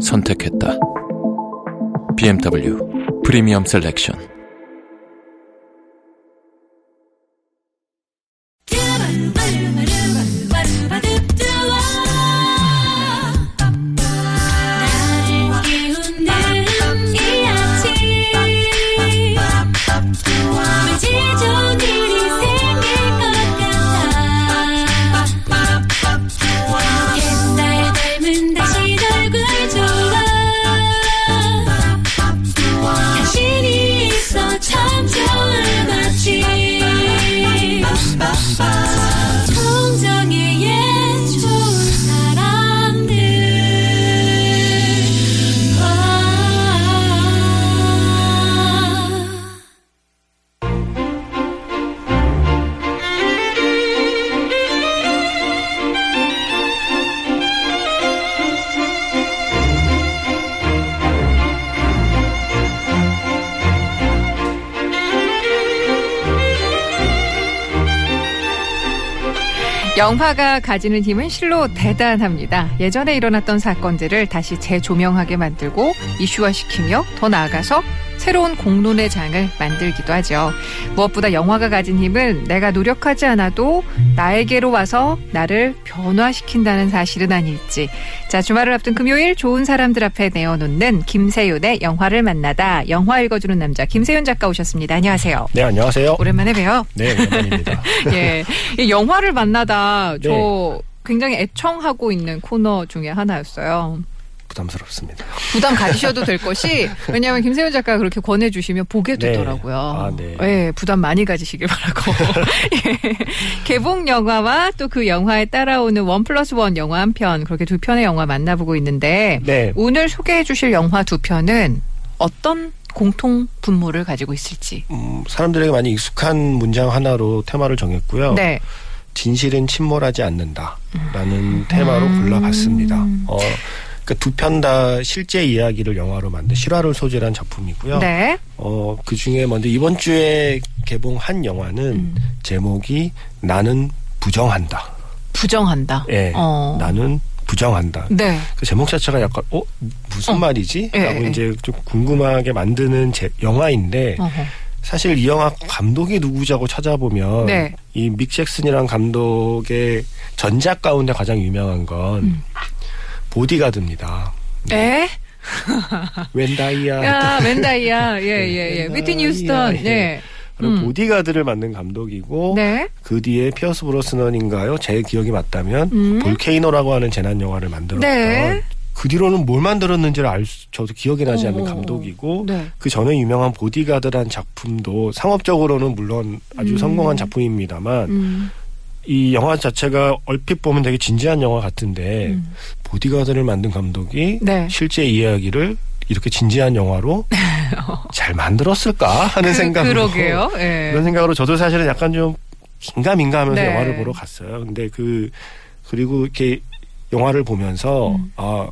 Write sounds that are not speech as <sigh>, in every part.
선택했다. BMW 프리미엄 셀렉션. 영화가 가지는 힘은 실로 대단합니다. 예전에 일어났던 사건들을 다시 재조명하게 만들고 이슈화시키며 더 나아가서 새로운 공론의 장을 만들기도 하죠. 무엇보다 영화가 가진 힘은 내가 노력하지 않아도 나에게로 와서 나를 변화시킨다는 사실은 아닐지. 자, 주말을 앞둔 금요일 좋은 사람들 앞에 내어놓는 김세윤의 영화를 만나다. 영화 읽어주는 남자 김세윤 작가 오셨습니다. 안녕하세요. 네, 안녕하세요. 오랜만에 봬요. 네, 오랜만입니다. <laughs> 예. 이 영화를 만나다 저 네. 굉장히 애청하고 있는 코너 중에 하나였어요. 부담스럽습니다. 부담 가지셔도 될 것이 <laughs> 왜냐하면 김세윤 작가가 그렇게 권해주시면 보게 네. 되더라고요. 아, 네. 예, 부담 많이 가지시길 바라고. <laughs> 예. 개봉 영화와 또 그 영화에 따라오는 원 플러스 원 영화 한 편, 그렇게 두 편의 영화 만나보고 있는데 네. 오늘 소개해 주실 영화 두 편은 어떤 공통 분모를 가지고 있을지. 음, 사람들에게 많이 익숙한 문장 하나로 테마를 정했고요. 네. 진실은 침몰하지 않는다라는 테마로 골라봤습니다. 어, 두 편 다 실제 이야기를 영화로 만든 실화를 소재로 한 작품이고요. 네. 어, 그 중에 먼저 이번 주에 개봉한 영화는 음. 제목이 나는 부정한다. 부정한다. 예. 어. 나는 부정한다. 네. 그 제목 자체가 약간 어 무슨 어. 말이지? 예, 라고 예. 이제 좀 궁금하게 만드는 제, 영화인데 어허. 사실 이 영화 감독이 누구자고 찾아보면 네. 이믹 잭슨이란 감독의 전작 가운데 가장 유명한 건 음. 보디가드입니다. 에? <laughs> 웬다이아 야, 맨다이야. 예, 예, 예. 맨다이아, 휴스턴. 예. 네. 음. 보디가드를 만든 감독이고 네. 그 뒤에 피어스 브로스넌인가요? 제 기억이 맞다면 음. 볼케이노라고 하는 재난 영화를 만들었던 네. 그 뒤로는 뭘 만들었는지를 알 수, 저도 기억이 나지 않는 어. 감독이고 네. 그 전에 유명한 보디가드란 작품도 상업적으로는 물론 아주 음. 성공한 작품입니다만 음. 이 영화 자체가 얼핏 보면 되게 진지한 영화 같은데 음. 보디가드를 만든 감독이 네. 실제 이야기를 이렇게 진지한 영화로 <laughs> 잘 만들었을까 하는 그, 생각으로 그러게요. 예. 그런 생각으로 저도 사실은 약간 좀 긴가민가하면서 네. 영화를 보러 갔어요. 근데 그 그리고 이렇게 영화를 보면서 음. 아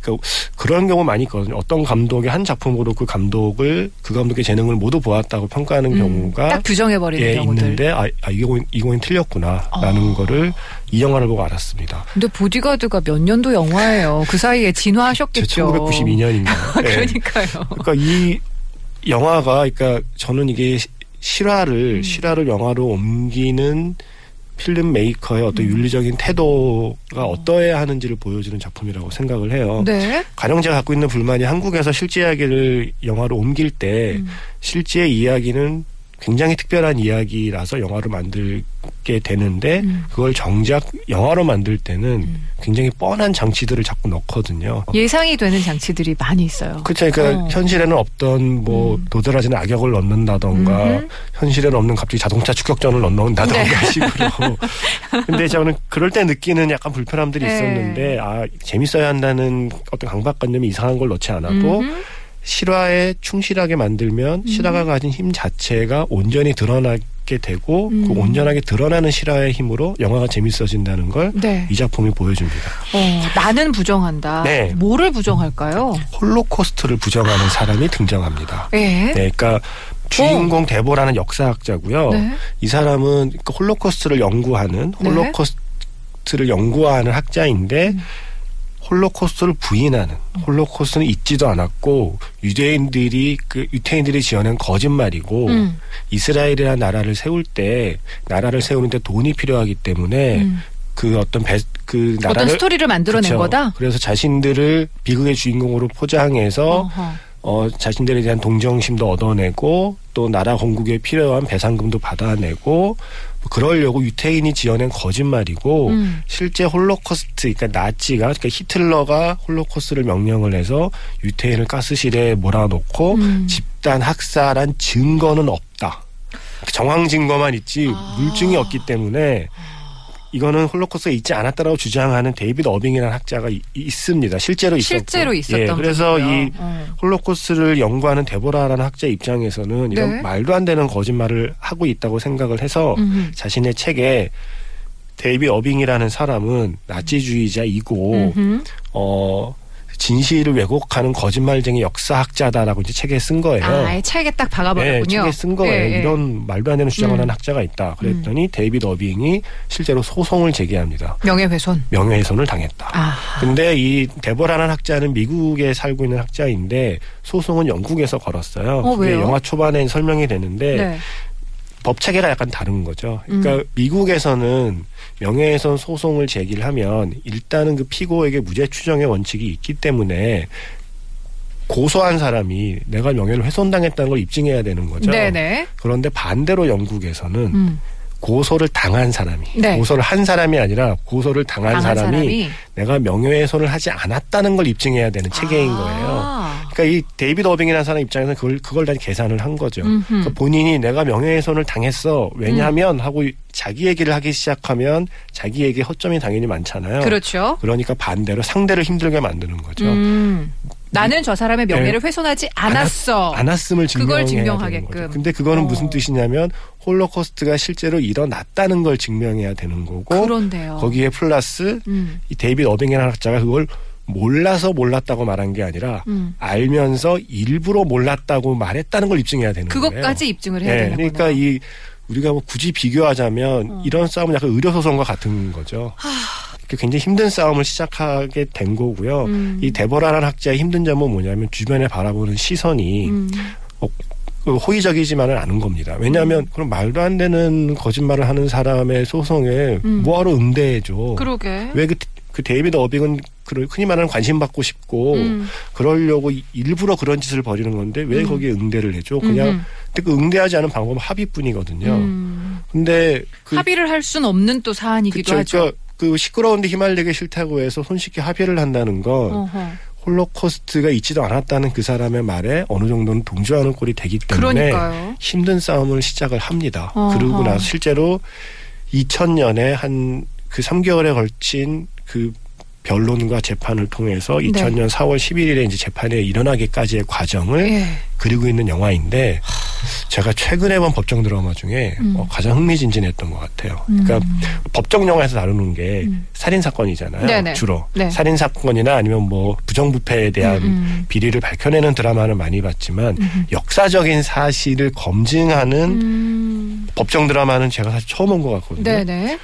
그, 그런 경우 많이 있거든요. 어떤 감독의 한 작품으로 그 감독을 그 감독의 재능을 모두 보았다고 평가하는 음, 경우가 딱 규정해 버리는 예, 경우들. 있는데 아, 아 이거 이거는 틀렸구나라는 어. 거를 이 영화를 보고 알았습니다. 근데 보디가드가 몇 년도 영화예요. 그 사이에 제 진화하셨겠죠. 1992년인가요? <laughs> 그러니까요. 그러니까 이 영화가 그러니까 저는 이게 시- 실화를 음. 실화를 영화로 옮기는 필름 메이커의 어떤 음. 윤리적인 태도가 어떠해야 하는지를 보여주는 작품이라고 생각을 해요. 네. 가령 제가 갖고 있는 불만이 한국에서 실제 이야기를 영화로 옮길 때 음. 실제 이야기는 굉장히 특별한 이야기라서 영화로 만들게 되는데 음. 그걸 정작 영화로 만들 때는 굉장히 뻔한 장치들을 자꾸 넣거든요. 예상이 되는 장치들이 많이 있어요. 그렇죠. 그러니까 어. 현실에는 없던 뭐 음. 도드라지는 악역을 넣는다던가 음흠. 현실에는 없는 갑자기 자동차 추격전을 넣는다던가 네. <laughs> 식으로. 근데 저는 그럴 때 느끼는 약간 불편함들이 네. 있었는데 아 재밌어야 한다는 어떤 강박관념이 이상한 걸 넣지 않아도 음흠. 실화에 충실하게 만들면 실화가 가진 힘 자체가 온전히 드러나게 되고 음. 그 온전하게 드러나는 실화의 힘으로 영화가 재밌어진다는 걸이 네. 작품이 보여줍니다. 어, 나는 부정한다. 네. 뭐를 부정할까요? 홀로코스트를 부정하는 사람이 등장합니다. 예. 네, 그러니까 주인공 데보라는 역사학자고요. 네. 이 사람은 그 홀로코스트를 연구하는 네. 홀로코스트를 연구하는 학자인데 음. 홀로코스트를 부인하는 홀로코스트는 있지도 않았고 유대인들이 그 유태인들이 지어낸 거짓말이고 음. 이스라엘이라는 나라를 세울 때 나라를 세우는데 돈이 필요하기 때문에 음. 그 어떤 배, 그 어떤 나라를 스토리를 만들어낸 그쵸. 거다? 그래서 자신들을 비극의 주인공으로 포장해서 어허. 어, 자신들에 대한 동정심도 얻어내고 또 나라 건국에 필요한 배상금도 받아내고 뭐 그러려고 유태인이 지어낸 거짓말이고 음. 실제 홀로코스트 그러니까 나치가 그러니까 히틀러가 홀로코스트를 명령을 해서 유태인을 가스실에 몰아넣고 음. 집단 학살한 증거는 없다. 정황 증거만 있지 아. 물증이 없기 때문에 이거는 홀로코스트가 있지 않았다라고 주장하는 데이비드 어빙이라는 학자가 이- 있습니다. 실제로 있었고. 실제로 있었던 예, 그래서 분이고요. 이 어. 홀로코스트를 연구하는 데보라라는 학자 입장에서는 이런 네. 말도 안 되는 거짓말을 하고 있다고 생각을 해서 음흠. 자신의 책에 데이비드 어빙이라는 사람은 나치주의자이고 음흠. 어 진실을 왜곡하는 거짓말쟁이 역사학자다라고 이제 책에 쓴 거예요. 아, 책에 딱 네, 박아버렸군요. 책에 쓴 거예요. 예, 예. 이런 말도 안 되는 주장을 음. 하는 학자가 있다. 그랬더니 데이비드 어빙이 실제로 소송을 제기합니다. 명예훼손. 명예훼손을 당했다. 아. 근데 이 데보라는 학자는 미국에 살고 있는 학자인데 소송은 영국에서 걸었어요. 어, 그게 왜요? 영화 초반에 설명이 되는데 네. 법 체계가 약간 다른 거죠. 그러니까 음. 미국에서는 명예훼손 소송을 제기를 하면 일단은 그 피고에게 무죄 추정의 원칙이 있기 때문에 고소한 사람이 내가 명예를 훼손당했다는 걸 입증해야 되는 거죠. 네네. 그런데 반대로 영국에서는 음. 고소를 당한 사람이 네. 고소를 한 사람이 아니라 고소를 당한, 당한 사람이, 사람이 내가 명예훼손을 하지 않았다는 걸 입증해야 되는 체계인 거예요. 아. 그러니까 이 데이비드 어빙이라는 사람 입장에서는 그걸 그걸 다 계산을 한 거죠. 그러니까 본인이 내가 명예훼손을 당했어. 왜냐하면 하고 자기 얘기를 하기 시작하면 자기에게 허점이 당연히 많잖아요. 그렇죠. 그러니까 반대로 상대를 힘들게 만드는 거죠. 음. 나는 저 사람의 명예를 네. 훼손하지 않았어. 않았음을 증명해야 증명하게끔. 되는 거죠. 근데 그거는 어. 무슨 뜻이냐면 홀로코스트가 실제로 일어났다는 걸 증명해야 되는 거고 그런데요. 거기에 플러스 음. 이 데이비드 어빙이라는 학자가 그걸 몰라서 몰랐다고 말한 게 아니라 음. 알면서 일부러 몰랐다고 말했다는 걸 입증해야 되는 거예요. 그것까지 입증을 해야 네, 되는 그러니까 거네요. 이 우리가 뭐 굳이 비교하자면 어. 이런 싸움은 약간 의료 소송과 같은 거죠. 굉장히 힘든 싸움을 시작하게 된 거고요. 음. 이 데보라라는 학자의 힘든 점은 뭐냐면 주변에 바라보는 시선이 음. 그 호의적이지만은 않은 겁니다. 왜냐하면 그럼 말도 안 되는 거짓말을 하는 사람의 소송에 음. 뭐하러 응대해줘? 그러게. 왜 그 그 데이비드 어빙은 그 흔히 말하는 관심 받고 싶고 음. 그러려고 이- 일부러 그런 짓을 벌이는 건데 왜 음. 거기에 응대를 해줘? 그냥. 근데 그 응대하지 않은 방법은 합의뿐이거든요. 음. 근데 그 합의를 할 수는 없는 또 사안이기도 그쵸, 하죠. 그러니까 그 시끄러운데 휘말리기 싫다고 해서 손쉽게 합의를 한다는 건 어허. 홀로코스트가 있지도 않았다는 그 사람의 말에 어느 정도는 동조하는 꼴이 되기 때문에 그러니까요. 힘든 싸움을 시작을 합니다. 어허. 그러고 나서 실제로 2000년에 한 그 3개월에 걸친 그 변론과 재판을 통해서 네. 2000년 4월 11일에 이제 재판에 일어나기까지의 과정을 예. 그리고 있는 영화인데 제가 최근에 본 법정 드라마 중에 음. 어, 가장 흥미진진했던 것 같아요. 그러니까 음. 법정 영화에서 다루는 게 음. 살인 사건이잖아요. 네네. 주로 네. 살인 사건이나 아니면 뭐 부정부패에 대한 음, 음. 비리를 밝혀내는 드라마는 많이 봤지만 음. 역사적인 사실을 검증하는 음. 법정 드라마는 제가 사실 처음 온것 같거든요. 네네.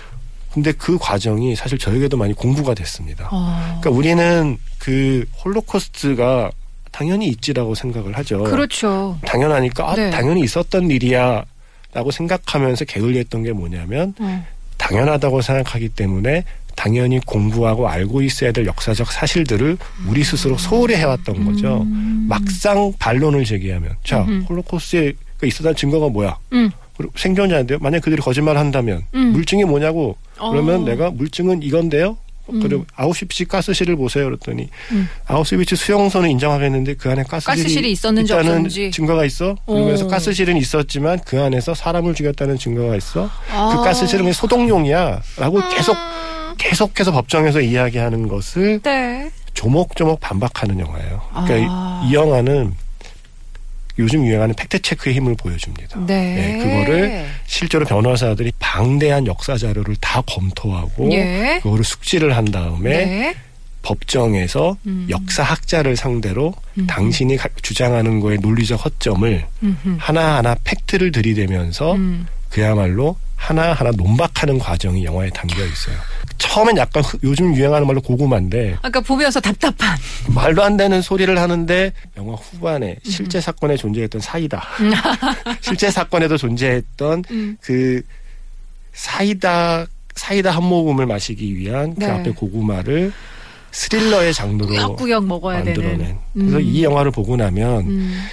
근데 그 과정이 사실 저에게도 많이 공부가 됐습니다. 어. 그러니까 우리는 그 홀로코스트가 당연히 있지라고 생각을 하죠. 그렇죠. 당연하니까 아, 네. 당연히 있었던 일이야. 라고 생각하면서 게을리했던 게 뭐냐면 어. 당연하다고 생각하기 때문에 당연히 공부하고 알고 있어야 될 역사적 사실들을 우리 스스로 소홀히 해왔던 거죠. 음. 막상 반론을 제기하면 자. 홀로코스트에 그 있었다는 증거가 뭐야? 음. 생존자인데요. 만약 그들이 거짓말을 한다면 음. 물증이 뭐냐고 그러면 어. 내가 물증은 이건데요. 음. 그리고 아우슈비츠 가스실을 보세요. 그랬더니 음. 아우슈비츠 수용소는 인정하겠는데 그 안에 가스실이, 가스실이 있었는지 없었는지. 증거가 있어. 그러면서 오. 가스실은 있었지만 그 안에서 사람을 죽였다는 증거가 있어. 아. 그 가스실은 소독용이야라고 계속 계속해서 법정에서 이야기하는 것을 네. 조목조목 반박하는 영화예요. 그러니까 아. 이, 이 영화는 요즘 유행하는 팩트 체크의 힘을 보여줍니다. 네. 그거를 실제로 변호사들이 방대한 역사 자료를 다 검토하고 예. 그거를 숙지를 한 다음에 네. 법정에서 음. 역사학자를 상대로 음. 당신이 가- 주장하는 거에 논리적 허점을 음흠. 하나하나 팩트를 들이대면서 음. 그야말로 하나하나 논박하는 과정이 영화에 담겨 있어요. 처음엔 약간 흐- 요즘 유행하는 말로 고구마인데 아까 보면서 답답한. 말도 안 되는 소리를 하는데 영화 후반에 음. 실제 사건에 존재했던 사이다. <laughs> 실제 사건에도 존재했던 음. 그 사이다 사이다 한 모금을 마시기 위한 그 네. 앞에 고구마를 스릴러의 장르로 꾸역꾸역 먹어야 만들어낸. 되는. 그래서 음. 이 영화를 보고 나면 음.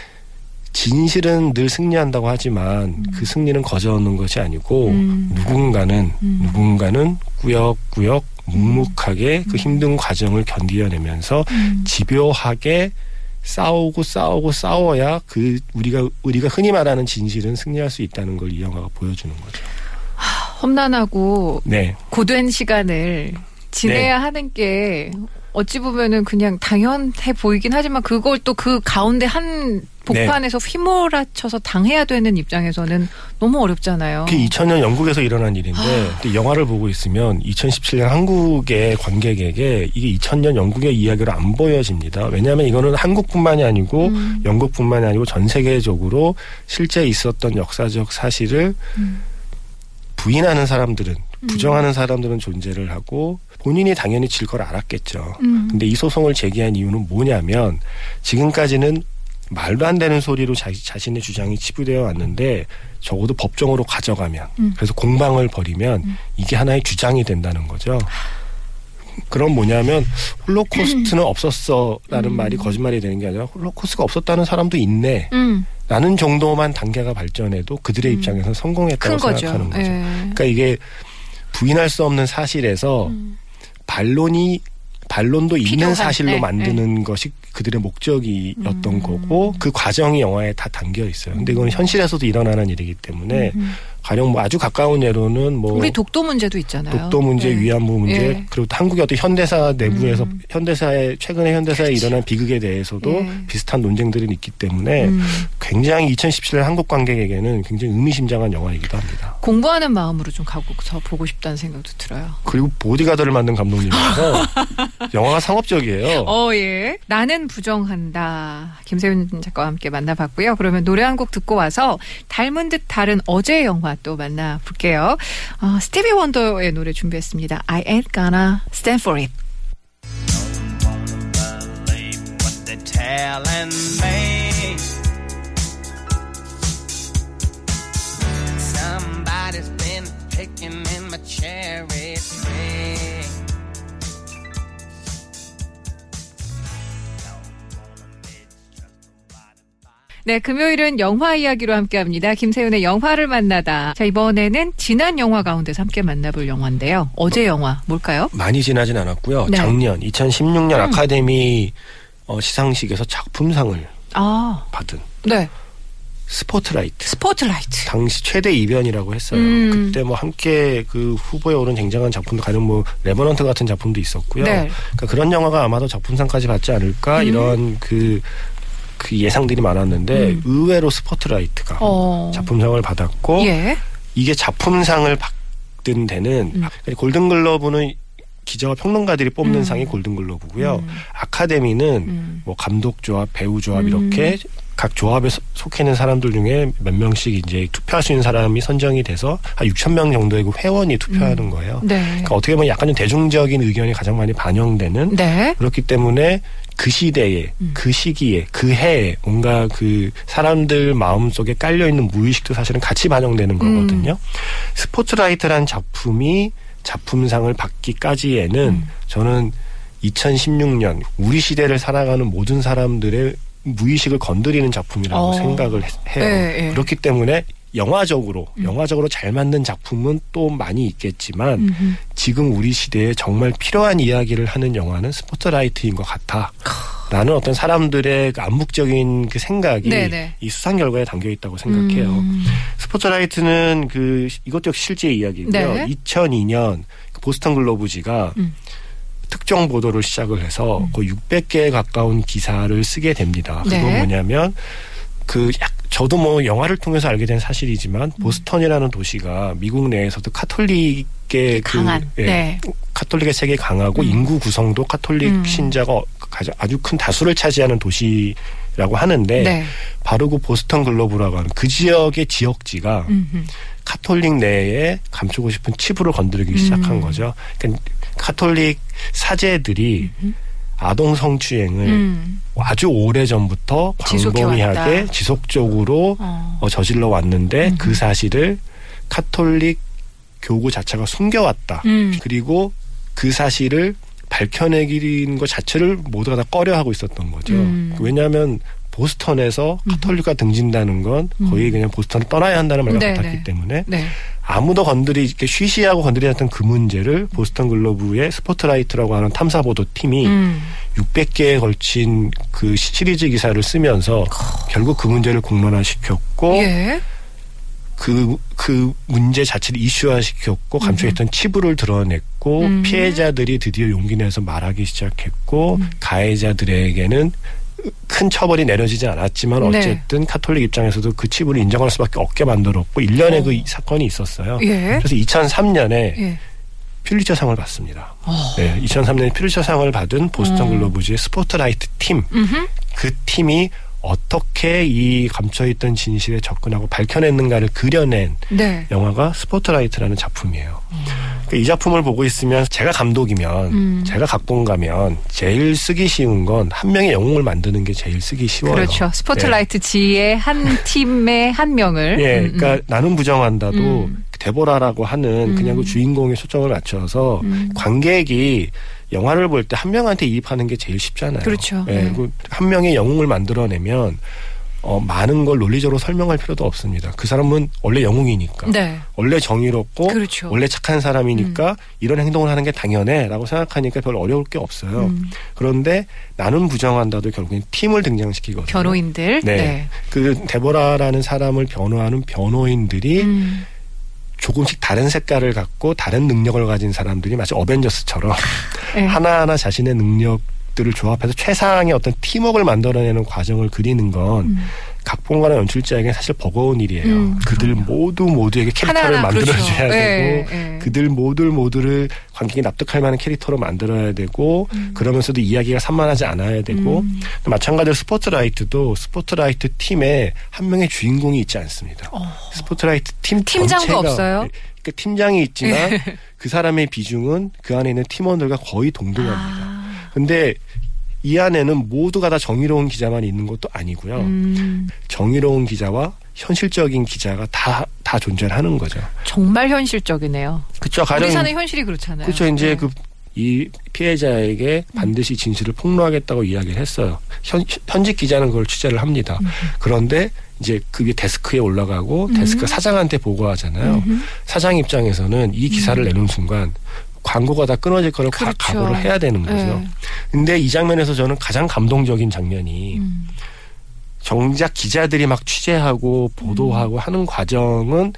진실은 늘 승리한다고 하지만 그 승리는 거저없는 것이 아니고 음. 누군가는 음. 누군가는 꾸역꾸역 묵묵하게 그 힘든 과정을 견디어내면서 음. 집요하게 싸우고 싸우고 싸워야 그 우리가 우리가 흔히 말하는 진실은 승리할 수 있다는 걸 이 영화가 보여주는 거죠. 험난하고 네, 고된 시간을 지내야 네. 하는 게 어찌 보면은 그냥 당연해 보이긴 하지만 그걸 또 그 가운데 한 복판에서 네. 휘몰아쳐서 당해야 되는 입장에서는 너무 어렵잖아요. 그게 2000년 영국에서 일어난 일인데 아. 영화를 보고 있으면 2017년 한국의 관객에게 이게 2000년 영국의 이야기로 안 보여집니다. 왜냐하면 이거는 한국뿐만이 아니고 음. 영국뿐만이 아니고 전 세계적으로 실제 있었던 역사적 사실을 음. 부인하는 사람들은 부정하는 사람들은 존재를 하고 본인이 당연히 질 걸 알았겠죠. 음. 근데 이 소송을 제기한 이유는 뭐냐면 지금까지는 말도 안 되는 소리로 자, 자신의 주장이 치부되어 왔는데 적어도 법정으로 가져가면 음. 그래서 공방을 벌이면 이게 하나의 주장이 된다는 거죠. 그럼 뭐냐면 홀로코스트는 없었어라는 음. 말이 거짓말이 되는 게 아니라 홀로코스트가 없었다는 사람도 있네. 음. 라는 정도만 단계가 발전해도 그들의 음. 입장에서는 성공했다고 큰 거죠. 생각하는 거죠. 예. 그러니까 이게 부인할 수 없는 사실에서 음. 반론이 반론도 있는 필요한, 사실로 네, 만드는 것이 그들의 목적이었던 음. 거고 그 과정이 영화에 다 담겨 있어요. 근데 이건 현실에서도 일어나는 일이기 때문에 음. 가령 뭐 아주 가까운 예로는 뭐 우리 독도 문제도 있잖아요. 독도 문제, 예. 위안부 문제, 예. 그리고 또 한국의 어떤 현대사 내부에서 음. 현대사에 최근에 현대사에 그렇지. 일어난 비극에 대해서도 예. 비슷한 논쟁들이 있기 때문에 음. 굉장히 2017년 한국 관객에게는 굉장히 의미심장한 영화이기도 합니다. 공부하는 마음으로 좀 가고서 보고 싶다는 생각도 들어요. 그리고 보디가드를 만든 감독님이라서 <laughs> 영화가 상업적이에요. 어, 예. 나는 부정한다. 김세윤 작가와 함께 만나봤고요. 그러면 노래 한 곡 듣고 와서 닮은 듯 다른 어제 영화 또 만나볼게요. 어, 스티비 원더의 노래 준비했습니다. I ain't gonna stand for it. 네, 금요일은 영화 이야기로 함께 합니다. 김세윤의 영화를 만나다. 자, 이번에는 지난 영화 가운데서 함께 만나볼 영화인데요. 어제 영화, 뭘까요? 많이 지나진 않았고요. 네. 작년 2016년 음. 아카데미 어, 시상식에서 작품상을 아, 받은 네. 스포트라이트. 스포트라이트. 당시 최대 이변이라고 했어요. 음. 그때 뭐 함께 그 후보에 오른 굉장한 작품도 가령 뭐 레버넌트 같은 작품도 있었고요. 네. 그러니까 그런 영화가 아마도 작품상까지 받지 않을까 음. 이런 그, 그 예상들이 많았는데 음. 의외로 스포트라이트가 어. 작품상을 받았고 예. 이게 작품상을 받은 데는 음. 골든글러브는 기자와 평론가들이 뽑는 음. 상이 골든글러브고요. 음. 아카데미는 음. 뭐 감독 조합, 배우 조합 음. 이렇게 각 조합에 소- 속해 있는 사람들 중에 몇 명씩 이제 투표할 수 있는 사람이 선정이 돼서 한 6천 명 정도의 그 회원이 투표하는 거예요. 네. 그러니까 어떻게 보면 약간 좀 대중적인 의견이 가장 많이 반영되는 네. 그렇기 때문에 그 시대에 음. 그 시기에 그 해에 뭔가 그 사람들 마음속에 깔려 있는 무의식도 사실은 같이 반영되는 거거든요. 스포트라이트란 작품이 작품상을 받기까지에는 음. 저는 2016년 우리 시대를 살아가는 모든 사람들의 무의식을 건드리는 작품이라고 어. 생각을 해- 해요. 예, 예. 그렇기 때문에 영화적으로 음. 영화적으로 잘 만든 작품은 또 많이 있겠지만 음흠. 지금 우리 시대에 정말 필요한 이야기를 하는 영화는 스포트라이트인 것 같아. 라는 어떤 사람들의 그 암묵적인 그 생각이 네네. 이 수상 결과에 담겨 있다고 생각해요. 음. 스포트라이트는 그 이것도 실제 이야기고요. 네. 2002년 그 보스턴 글로브지가 음. 특정 보도를 시작을 해서 거의 600개에 가까운 기사를 쓰게 됩니다. 그건 네. 뭐냐면 그 약, 저도 뭐 영화를 통해서 알게 된 사실이지만 음. 보스턴이라는 도시가 미국 내에서도 카톨릭의 그 강한. 예, 네. 카톨릭의 세계 강하고 음. 인구 구성도 카톨릭 음. 신자가 가장 아주 큰 다수를 차지하는 도시라고 하는데 네. 바로 그 보스턴 글로브라고 하는 그 지역의 지역지가 음흠. 카톨릭 내에 감추고 싶은 치부를 건드리기 시작한 음. 거죠. 그러니까 카톨릭 사제들이 아동 성추행을 음. 아주 오래 전부터. 광범위하게 지속적으로 어. 어, 저질러 왔는데 음. 그 사실을 카톨릭 교구 자체가 숨겨왔다. 음. 그리고 그 사실을 밝혀내기는 것 자체를 모두가 다 꺼려하고 있었던 거죠. 음. 왜냐하면 보스턴에서 카톨릭과 등진다는 건 거의 그냥 보스턴을 떠나야 한다는 말과 네, 같았기 네. 때문에 네. 아무도 건드리 이렇게 쉬쉬하고 건드리지 않던 그 문제를 보스턴 글로브의 스포트라이트라고 하는 탐사 보도 팀이 음. 600개에 걸친 그 시리즈 기사를 쓰면서 결국 그 문제를 공론화시켰고 예. 그, 그 문제 자체를 이슈화시켰고 감춰있던 치부를 드러냈고 음. 피해자들이 드디어 용기 내서 말하기 시작했고 가해자들에게는 큰 처벌이 내려지지 않았지만 네. 어쨌든 카톨릭 입장에서도 그 치부를 인정할 수밖에 없게 만들었고 1년에 그 이- 사건이 있었어요. 예. 그래서 2003년에 예. 퓰리처상을 받습니다. 어. 네, 2003년에 퓰리처상을 받은 보스턴 어. 글로브지의 스포트라이트 팀. 음흠. 그 팀이 어떻게 이 감춰있던 진실에 접근하고 밝혀냈는가를 그려낸 네. 영화가 스포트라이트라는 작품이에요. 그러니까 이 작품을 보고 있으면 제가 감독이면 음. 제가 각본가면 제일 쓰기 쉬운 건 한 명의 영웅을 만드는 게 제일 쓰기 쉬워요. 그렇죠. 스포트라이트 지의 한 <laughs> 팀의 한 명을. 예, 음, 음. 그러니까 나는 부정한다도 음. 데보라라고 하는 그냥 음. 그 주인공에 초점을 맞춰서 음. 관객이 영화를 볼 때 한 명한테 이입하는 게 제일 쉽잖아요. 그렇죠. 예, 네. 그한 명의 영웅을 만들어내면 어, 많은 걸 논리적으로 설명할 필요도 없습니다. 그 사람은 원래 영웅이니까. 네. 원래 정의롭고 그렇죠. 원래 착한 사람이니까 이런 행동을 하는 게 당연해라고 생각하니까 별 어려울 게 없어요. 음. 그런데 나는 부정한다도 결국엔 팀을 등장시키거든요. 변호인들. 네. 네. 그 데보라라는 사람을 변호하는 변호인들이 음. 조금씩 다른 색깔을 갖고 다른 능력을 가진 사람들이 마치 어벤져스처럼 네. 하나하나 자신의 능력 들을 조합해서 최상의 어떤 팀워크를 만들어내는 과정을 그리는 건 음. 각본가나 연출자에게 사실 버거운 일이에요. 음, 그들 모두 모두에게 캐릭터를 하나하나 만들어줘야 그렇죠. 되고 예, 예. 그들 모두 모두를 관객이 납득할 만한 캐릭터로 만들어야 되고 그러면서도 이야기가 산만하지 않아야 되고 음. 마찬가지로 스포트라이트도 스포트라이트 팀에 한 명의 주인공이 있지 않습니다. 스포트라이트 팀 어. 팀장도 없어요? 그러니까 팀장이 있지만 그 사람의 비중은 그 안에 있는 팀원들과 거의 동등합니다. 아. 근데 이 안에는 모두가 다 정의로운 기자만 있는 것도 아니고요. 음. 정의로운 기자와 현실적인 기자가 다, 다 존재를 하는 거죠. 정말 현실적이네요. 그쵸. 가령, 우리 사는 현실이 그렇잖아요. 그쵸. 이제 네. 그, 이 피해자에게 반드시 진실을 폭로하겠다고 이야기를 했어요. 현, 현직 기자는 그걸 취재를 합니다. 음. 그런데 이제 그게 데스크에 올라가고 데스크 사장한테 보고하잖아요. 사장 입장에서는 이 기사를 내는 순간 광고가 다 끊어질 거를 가- 그렇죠. 각오를 해야 되는 거죠. 네. 근데 이 장면에서 저는 가장 감동적인 장면이 음. 정작 기자들이 막 취재하고 음. 보도하고 하는 과정은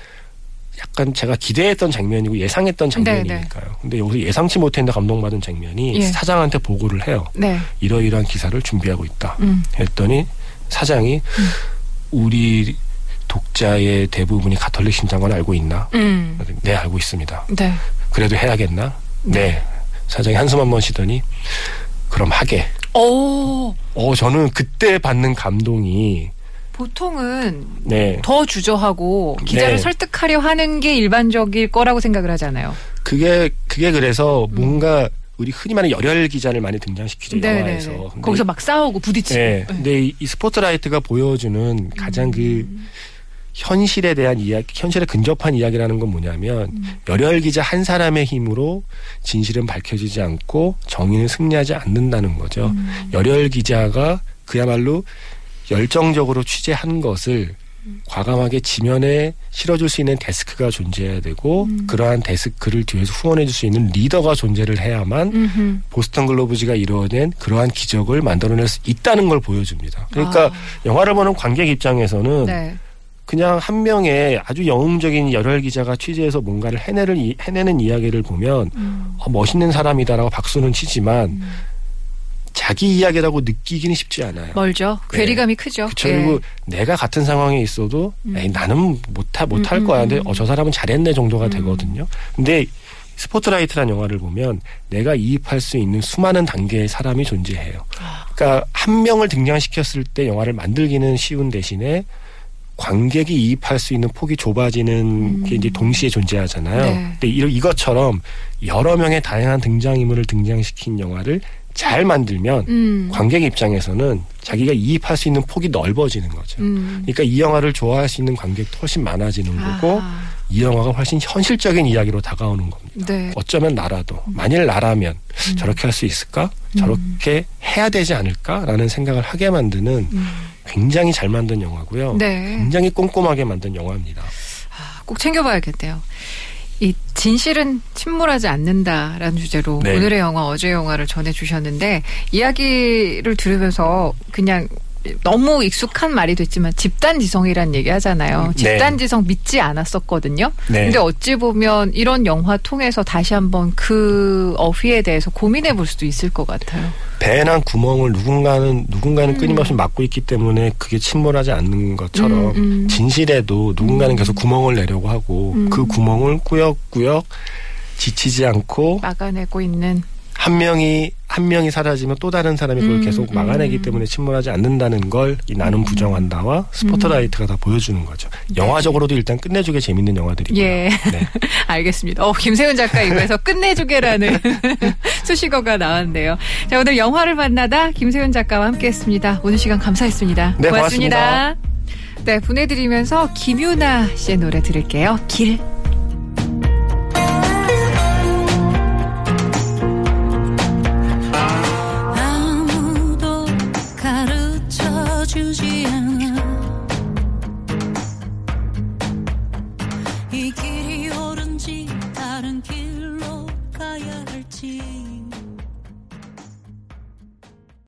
약간 제가 기대했던 장면이고 예상했던 장면이니까요. 근데 여기서 예상치 못했는데 감동받은 장면이 네, 예. 사장한테 보고를 해요. 네. 이러이러한 기사를 준비하고 있다. 음. 했더니 사장이 우리 독자의 대부분이 가톨릭 신장을 알고 있나? 음. 네 알고 있습니다. 네. 그래도 해야겠나? 네. 사장이 한숨 한 번 쉬더니 그럼 하게. 오. 어 저는 그때 받는 감동이 보통은 네 더 주저하고 기자를 네. 설득하려 하는 게 일반적일 거라고 생각을 하잖아요. 그게 그게 그래서 음. 뭔가 우리 흔히 말하는 열혈 기자를 많이 등장시키죠 영화에서. 근데 거기서 막 싸우고 부딪히고. 네. 네. 근데 이, 이 스포트라이트가 보여주는 가장 그 음. 현실에 대한 이야기, 현실에 근접한 이야기라는 건 뭐냐면 음. 열혈 기자 한 사람의 힘으로 진실은 밝혀지지 않고 정의는 승리하지 않는다는 거죠. 음. 열혈 기자가 그야말로 열정적으로 취재한 것을 과감하게 지면에 실어줄 수 있는 데스크가 존재해야 되고 그러한 데스크를 뒤에서 후원해줄 수 있는 리더가 존재를 해야만 음흠. 보스턴 글로브즈가 이루어낸 그러한 기적을 만들어낼 수 있다는 걸 보여줍니다. 그러니까 아. 영화를 보는 관객 입장에서는 네. 그냥 한 명의 아주 영웅적인 열혈 기자가 취재해서 뭔가를 해내를 이- 해내는 이야기를 보면 음. 어, 멋있는 사람이다라고 박수는 치지만 자기 이야기라고 느끼기는 쉽지 않아요. 멀죠. 네. 괴리감이 크죠. 그쵸. 예. 그리고 내가 같은 상황에 있어도 에이, 나는 못하 못할 음, 거야. 음, 근데 음. 어, 저 사람은 잘했네 정도가 음. 되거든요. 근데 스포트라이트란 영화를 보면 내가 이입할 수 있는 수많은 단계의 사람이 존재해요. 아. 그러니까 한 명을 등장시켰을 때 영화를 만들기는 쉬운 대신에 관객이 이입할 수 있는 폭이 좁아지는 게 이제 동시에 존재하잖아요. 음. 네. 근데 이- 이것처럼 여러 명의 다양한 등장인물을 등장시킨 영화를 잘 만들면 음. 관객 입장에서는 자기가 이입할 수 있는 폭이 넓어지는 거죠. 음. 그러니까 이 영화를 좋아할 수 있는 관객도 훨씬 많아지는 거고 아, 이 영화가 훨씬 현실적인 이야기로 다가오는 겁니다. 네. 어쩌면 나라도 만일 나라면 음. 저렇게 할 수 있을까? 저렇게 해야 되지 않을까라는 생각을 하게 만드는 굉장히 잘 만든 영화고요. 음. 네. 굉장히 꼼꼼하게 만든 영화입니다. 꼭 챙겨봐야겠대요. 이 진실은 침몰하지 않는다라는 주제로 네. 오늘의 영화 어제 영화를 전해주셨는데 이야기를 들으면서 그냥 너무 익숙한 말이 됐지만 집단지성이란 얘기 하잖아요. 네. 집단지성 믿지 않았었거든요. 네. 근데 어찌 보면 이런 영화 통해서 다시 한번 그 어휘에 대해서 고민해 볼 수도 있을 것 같아요. 배에 난 구멍을 누군가는 누군가는 끊임없이 막고 있기 때문에 그게 침몰하지 않는 것처럼 음, 음. 진실에도 누군가는 계속 구멍을 내려고 하고 음. 그 구멍을 꾸역꾸역 지치지 않고 막아내고 있는 한 명이 한 명이 사라지면 또 다른 사람이 그걸 음, 계속 막아내기 음. 때문에 침몰하지 않는다는 걸 이 나는 부정한다와 스포트라이트가 다 보여주는 거죠. 영화적으로도 일단 끝내주게 재밌는 영화들이고요. 예. 네. <laughs> 알겠습니다. 어, 김세훈 작가 이거에서 끝내주게라는 <laughs> 수식어가 나왔네요. 자, 오늘 영화를 만나다 김세훈 작가와 함께 했습니다. 오늘 시간 감사했습니다. 네, 고맙습니다. 네, 보내드리면서 김유나 씨의 노래 들을게요. 길.